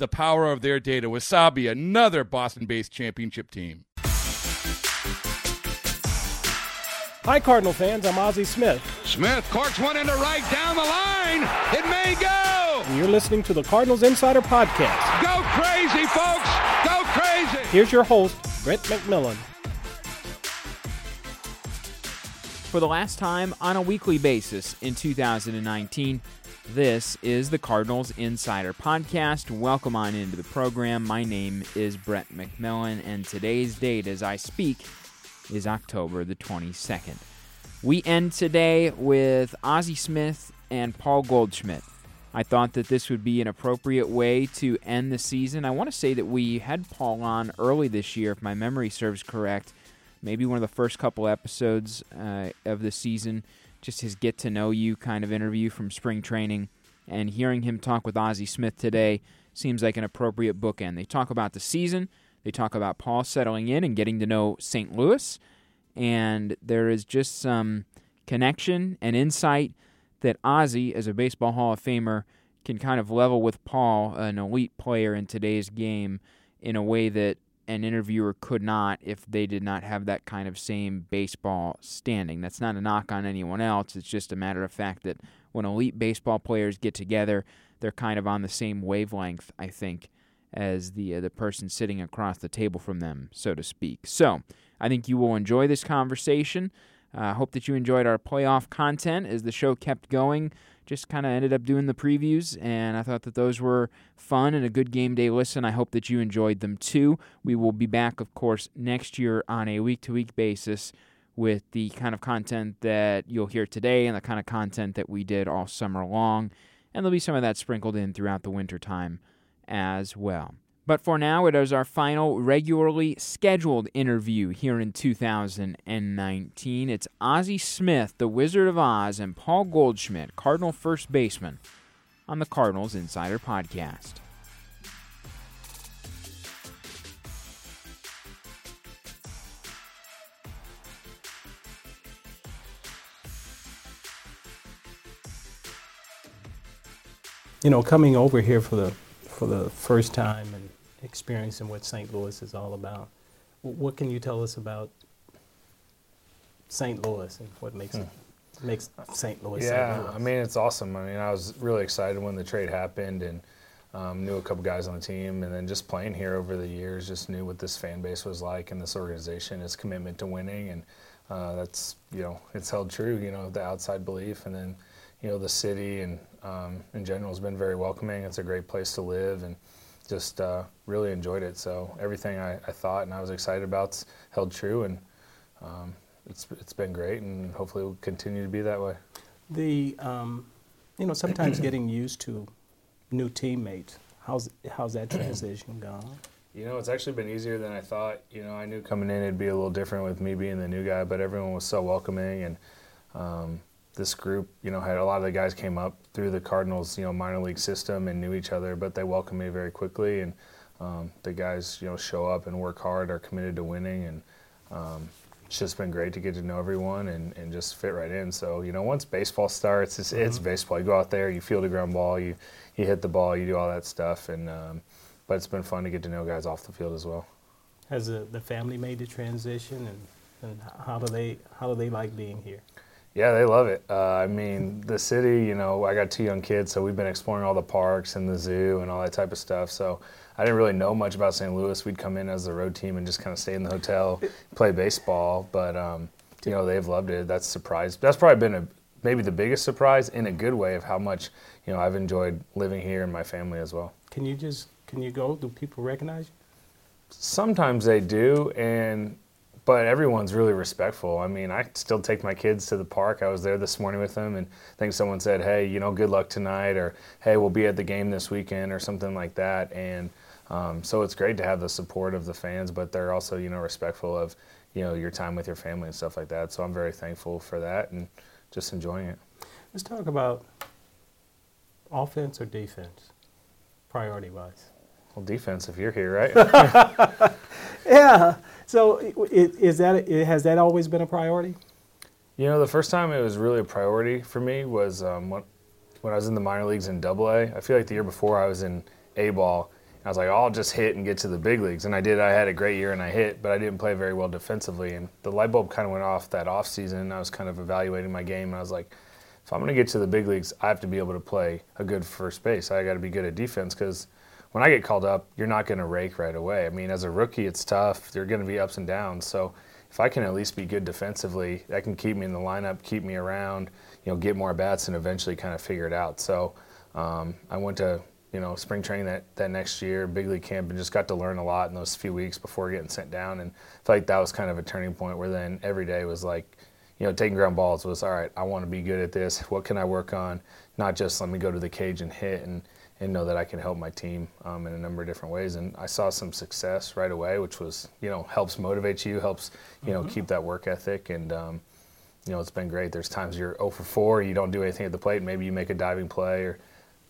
the power of their data. Wasabi, another Boston based championship team. Hi, Cardinal fans. I'm Ozzie Smith. Smith corks one into right down the line. It may go. And you're listening to the Cardinals Insider Podcast. Go crazy, folks. Go crazy. Here's your host, Brett McMillan. For the last time on a weekly basis in 2019, this is the Cardinals Insider Podcast. Welcome on into the program. My name is Brett McMillan, and today's date as I speak is October the 22nd. We end today with Ozzie Smith and Paul Goldschmidt. I thought that this would be an appropriate way to end the season. I want to say that we had Paul on early this year, if my memory serves correct. Maybe one of the first couple episodes uh, of the season just his get to know you kind of interview from spring training. And hearing him talk with Ozzie Smith today seems like an appropriate bookend. They talk about the season, they talk about Paul settling in and getting to know St. Louis, and there is just some connection and insight that Ozzie, as a Baseball Hall of Famer, can kind of level with Paul, an elite player in today's game, in a way that an interviewer could not if they did not have that kind of same baseball standing. That's not a knock on anyone else. It's just a matter of fact that when elite baseball players get together, they're kind of on the same wavelength, I think, as the uh, the person sitting across the table from them, so to speak. So, I think you will enjoy this conversation. I uh, hope that you enjoyed our playoff content as the show kept going just kind of ended up doing the previews, and I thought that those were fun and a good game day listen. I hope that you enjoyed them too. We will be back, of course, next year on a week to week basis with the kind of content that you'll hear today and the kind of content that we did all summer long. And there'll be some of that sprinkled in throughout the winter time as well. But for now, it is our final regularly scheduled interview here in 2019. It's Ozzie Smith, the Wizard of Oz, and Paul Goldschmidt, Cardinal first baseman, on the Cardinals Insider Podcast. You know, coming over here for the for the first time and experiencing what St. Louis is all about. What can you tell us about St. Louis and what makes hmm. it makes St. Louis? Yeah, St. Louis? I mean it's awesome. I mean I was really excited when the trade happened and um, knew a couple guys on the team, and then just playing here over the years, just knew what this fan base was like and this organization, its commitment to winning, and uh, that's you know it's held true. You know the outside belief, and then you know the city and um, in general has been very welcoming. It's a great place to live, and just uh, really enjoyed it. So everything I, I, thought and I was excited about held true, and um, it's it's been great, and hopefully will continue to be that way. The um, you know sometimes getting used to new teammates. How's how's that transition gone? You know, it's actually been easier than I thought. You know, I knew coming in it'd be a little different with me being the new guy, but everyone was so welcoming and. Um, this group, you know, had a lot of the guys came up through the Cardinals, you know, minor league system and knew each other, but they welcomed me very quickly. And um, the guys, you know, show up and work hard, are committed to winning, and um, it's just been great to get to know everyone and, and just fit right in. So, you know, once baseball starts, it's, mm-hmm. it's baseball. You go out there, you field a ground ball, you you hit the ball, you do all that stuff, and um, but it's been fun to get to know guys off the field as well. Has the, the family made the transition, and, and how do they how do they like being here? Yeah, they love it. Uh, I mean, the city, you know, I got two young kids, so we've been exploring all the parks and the zoo and all that type of stuff. So I didn't really know much about St. Louis. We'd come in as a road team and just kind of stay in the hotel, play baseball. But, um, you know, they've loved it. That's surprised. That's probably been a, maybe the biggest surprise in a good way of how much, you know, I've enjoyed living here and my family as well. Can you just can you go? Do people recognize you? Sometimes they do, and but everyone's really respectful. I mean, I still take my kids to the park. I was there this morning with them, and I think someone said, "Hey, you know, good luck tonight," or "Hey, we'll be at the game this weekend," or something like that. And um, so it's great to have the support of the fans, but they're also, you know, respectful of, you know, your time with your family and stuff like that. So I'm very thankful for that, and just enjoying it. Let's talk about offense or defense, priority wise. Well, defense, if you're here, right? Yeah. So is that has that always been a priority? You know, the first time it was really a priority for me was um, when, when I was in the minor leagues in Double A. I feel like the year before I was in A ball. I was like, I'll just hit and get to the big leagues, and I did. I had a great year and I hit, but I didn't play very well defensively. And the light bulb kind of went off that off season. I was kind of evaluating my game, and I was like, if I'm going to get to the big leagues, I have to be able to play a good first base. I got to be good at defense because when I get called up, you're not going to rake right away. I mean, as a rookie, it's tough. There are going to be ups and downs. So if I can at least be good defensively, that can keep me in the lineup, keep me around, you know, get more bats, and eventually kind of figure it out. So um, I went to you know spring training that, that next year, big league camp, and just got to learn a lot in those few weeks before getting sent down. And I feel like that was kind of a turning point where then every day was like, you know, taking ground balls was all right. I want to be good at this. What can I work on? Not just let me go to the cage and hit and and know that I can help my team um, in a number of different ways. And I saw some success right away, which was you know helps motivate you, helps you know keep that work ethic, and um, you know it's been great. There's times you're 0 for 4, you don't do anything at the plate. Maybe you make a diving play, or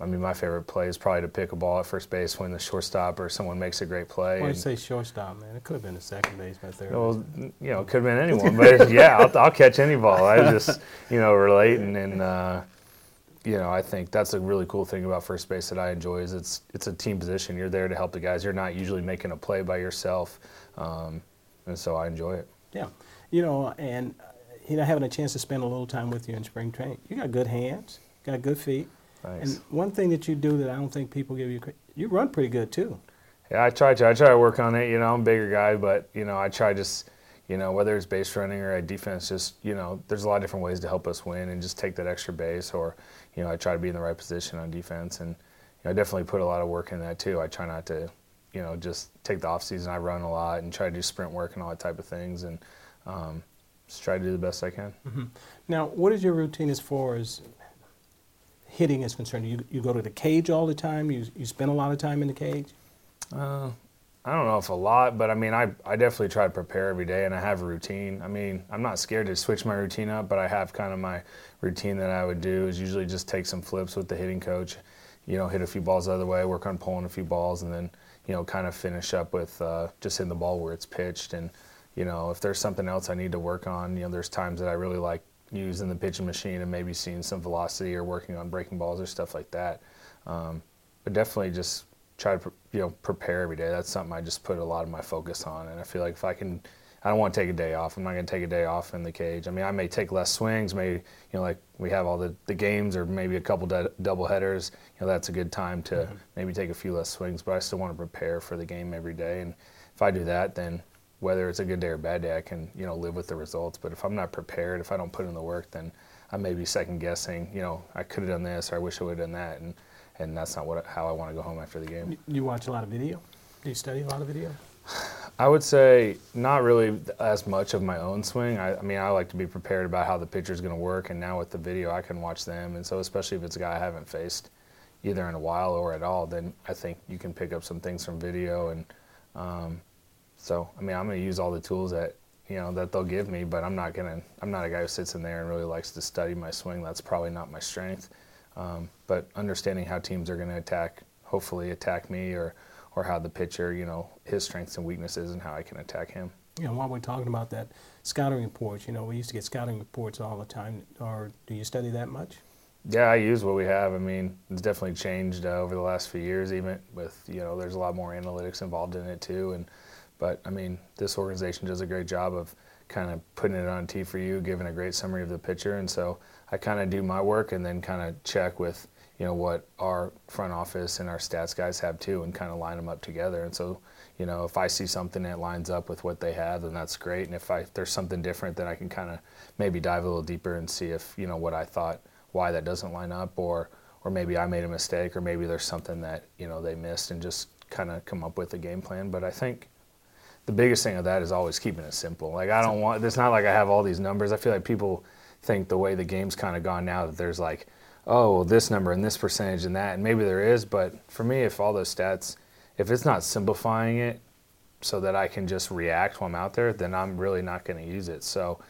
I mean my favorite play is probably to pick a ball at first base when the shortstop or someone makes a great play. Why do you say shortstop, man? It could have been a second baseman, third. well, you know, it could have been anyone, but yeah, I'll, I'll catch any ball. I just, you know, relate and, and uh, you know, I think that's a really cool thing about first base that I enjoy is it's it's a team position. You're there to help the guys. You're not usually making a play by yourself, um, and so I enjoy it. Yeah, you know, and uh, you know, having a chance to spend a little time with you in spring training, you got good hands, got good feet, and one thing that you do that I don't think people give you credit, you run pretty good too. Yeah, I try to. I try to work on it. You know, I'm a bigger guy, but you know, I try just, you know, whether it's base running or at defense, just you know, there's a lot of different ways to help us win and just take that extra base. Or, you know, I try to be in the right position on defense, and you know, I definitely put a lot of work in that too. I try not to, you know, just take the off season. I run a lot and try to do sprint work and all that type of things, and um, just try to do the best I can. Now, what is your routine as far as hitting is concerned? You you go to the cage all the time. You you spend a lot of time in the cage. Uh, I don't know if a lot, but I mean, I, I definitely try to prepare every day and I have a routine. I mean, I'm not scared to switch my routine up, but I have kind of my routine that I would do is usually just take some flips with the hitting coach, you know, hit a few balls the other way, work on pulling a few balls, and then, you know, kind of finish up with uh, just hitting the ball where it's pitched. And, you know, if there's something else I need to work on, you know, there's times that I really like using the pitching machine and maybe seeing some velocity or working on breaking balls or stuff like that. Um, but definitely just try to you know prepare every day. That's something I just put a lot of my focus on, and I feel like if I can, I don't want to take a day off. I'm not going to take a day off in the cage. I mean, I may take less swings, maybe you know like we have all the, the games or maybe a couple de- double headers. You know that's a good time to mm-hmm. maybe take a few less swings, but I still want to prepare for the game every day. And if I do that, then whether it's a good day or bad day, I can you know live with the results. But if I'm not prepared, if I don't put in the work, then I may be second guessing. You know, I could have done this, or I wish I would have done that, and and that's not what how I want to go home after the game. You, watch a lot of video. Do you study a lot of video? I would say not really as much of my own swing. I, I mean, I like to be prepared about how the pitcher is going to work, and now with the video, I can watch them. And so, especially if it's a guy I haven't faced either in a while or at all, then I think you can pick up some things from video. And um, so, I mean, I'm going to use all the tools that you know that they'll give me, but I'm not gonna. I'm not a guy who sits in there and really likes to study my swing. That's probably not my strength. Um, but understanding how teams are going to attack, hopefully attack me, or or how the pitcher, you know, his strengths and weaknesses, and how I can attack him. You know, while we're talking about that, scouting reports. You know, we used to get scouting reports all the time. Or do you study that much? Yeah, I use what we have. I mean, it's definitely changed uh, over the last few years. Even with you know, there's a lot more analytics involved in it too. And but I mean, this organization does a great job of kind of putting it on tee for you, giving a great summary of the picture. And so I kind of do my work and then kind of check with you know what our front office and our stats guys have too, and kind of line them up together. And so you know if I see something that lines up with what they have, then that's great. And if I there's something different, then I can kind of maybe dive a little deeper and see if you know what I thought why that doesn't line up or or maybe I made a mistake or maybe there's something that you know they missed and just kind of come up with a game plan. But I think the biggest thing of that is always keeping it simple. Like I don't want. It's not like I have all these numbers. I feel like people think the way the game's kind of gone now that there's like, oh, well, this number and this percentage and that, and maybe there is. But for me, if all those stats, if it's not simplifying it so that I can just react while I'm out there, then I'm really not going to use it. So.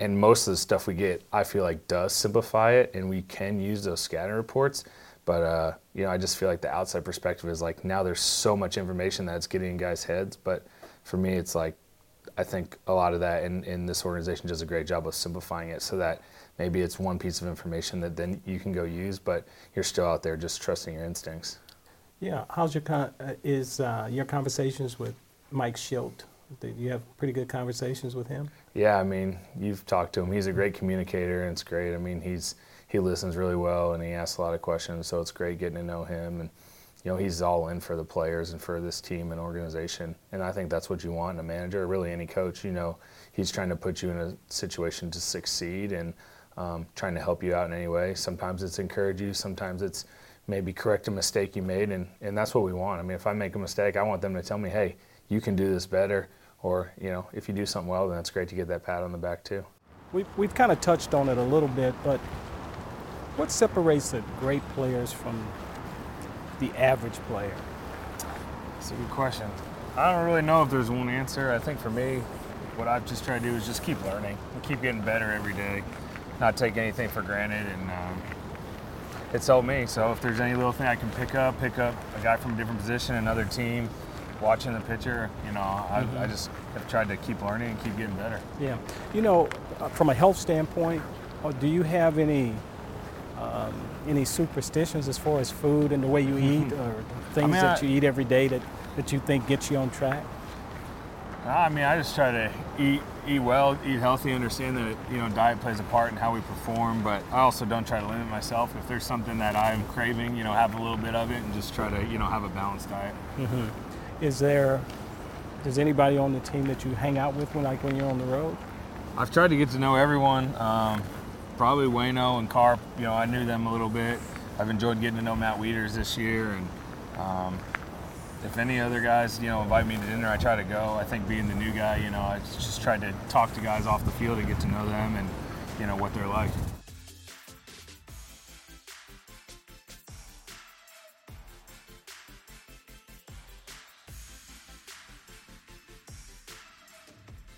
And most of the stuff we get, I feel like does simplify it, and we can use those scouting reports. But uh, you know, I just feel like the outside perspective is like now there's so much information that's getting in guys' heads. But for me, it's like I think a lot of that in, in this organization does a great job of simplifying it so that maybe it's one piece of information that then you can go use, but you're still out there just trusting your instincts. Yeah, how's your con- uh, is uh, your conversations with Mike Shildt? Do you have pretty good conversations with him? Yeah, I mean, you've talked to him. He's a great communicator, and it's great. I mean, he's he listens really well and he asks a lot of questions, so it's great getting to know him. And you know, he's all in for the players and for this team and organization. And I think that's what you want in a manager, really any coach. You know, he's trying to put you in a situation to succeed and um, trying to help you out in any way. Sometimes it's encourage you, sometimes it's maybe correct a mistake you made, and, and that's what we want. I mean, if I make a mistake, I want them to tell me, hey, you can do this better. Or, you know, if you do something well, then it's great to get that pat on the back, too. We've, we've kind of touched on it a little bit, but what separates the great players from the average player? That's a good question. I don't really know if there's one answer. I think for me, what I've just tried to do is just keep learning and keep getting better every day, not take anything for granted, and um, it's helped me. So if there's any little thing I can pick up, pick up a guy from a different position, another team, watching the pitcher, you know, I, mm-hmm. I just have tried to keep learning and keep getting better. Yeah, you know, uh, from a health standpoint, uh, do you have any um, any superstitions as far as food and the way you eat or things I mean, that I, you eat every day that, that you think gets you on track? I mean, I just try to eat eat well, eat healthy, understand that you know diet plays a part in how we perform, but I also don't try to limit myself. If there's something that I'm craving, you know, have a little bit of it and just try to you know have a balanced diet. Mm-hmm. Is there is anybody on the team that you hang out with when like when you're on the road? I've tried to get to know everyone. Um, probably Waino and Carp. You know, I knew them a little bit. I've enjoyed getting to know Matt Wieters this year, and um, if any other guys, you know, invite me to dinner, I try to go. I think being the new guy, you know, I just tried to talk to guys off the field and get to know them and you know what they're like.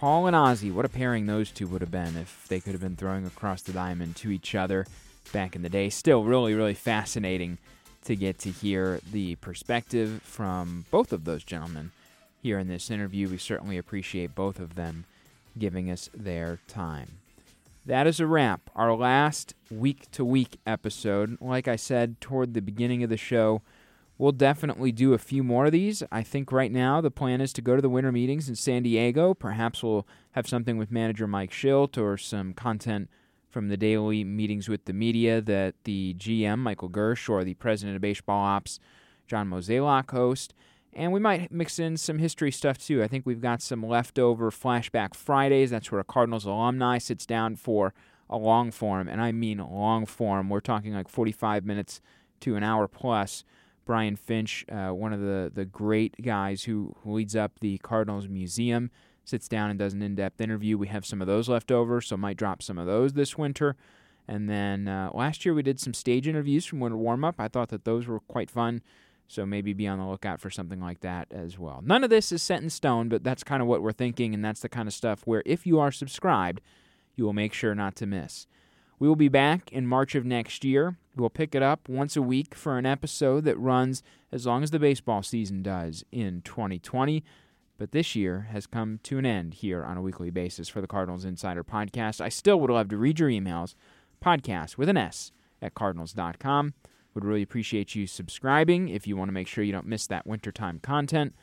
Paul and Ozzie, what a pairing those two would have been if they could have been throwing across the diamond to each other back in the day. Still, really, really fascinating to get to hear the perspective from both of those gentlemen here in this interview. We certainly appreciate both of them giving us their time. That is a wrap. Our last week to week episode. Like I said toward the beginning of the show, We'll definitely do a few more of these. I think right now the plan is to go to the winter meetings in San Diego. Perhaps we'll have something with manager Mike Shildt or some content from the daily meetings with the media that the GM, Michael Girsch, or the president of baseball ops, John Mozeliak, host. And we might mix in some history stuff too. I think we've got some leftover Flashback Fridays. That's where a Cardinals alumni sits down for a long form, and I mean long form. We're talking like 45 minutes to an hour plus Brian Finch, uh, one of the, the great guys who, leads up the Cardinals Museum, sits down and does an in depth interview. We have some of those left over, so might drop some of those this winter. And then uh, last year we did some stage interviews from winter warm up. I thought that those were quite fun, so maybe be on the lookout for something like that as well. None of this is set in stone, but that's kind of what we're thinking, and that's the kind of stuff where if you are subscribed, you will make sure not to miss. We will be back in March of next year. We'll pick it up once a week for an episode that runs as long as the baseball season does in 2020. But this year has come to an end here on a weekly basis for the Cardinals Insider Podcast. I still would love to read your emails, podcast with an S at cardinals.com. Would really appreciate you subscribing if you want to make sure you don't miss that wintertime content.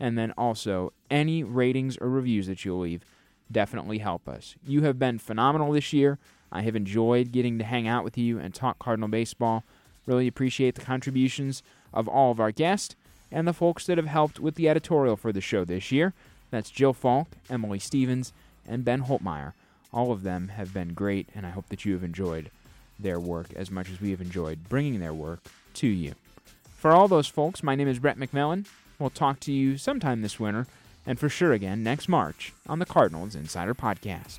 And then also, any ratings or reviews that you'll leave definitely help us. You have been phenomenal this year. I have enjoyed getting to hang out with you and talk Cardinal baseball. Really appreciate the contributions of all of our guests and the folks that have helped with the editorial for the show this year. That's Jill Falk, Emily Stevens, and Ben Holtmeyer. All of them have been great, and I hope that you have enjoyed their work as much as we have enjoyed bringing their work to you. For all those folks, my name is Brett McMillan. We'll talk to you sometime this winter, and for sure again next March on the Cardinals Insider Podcast.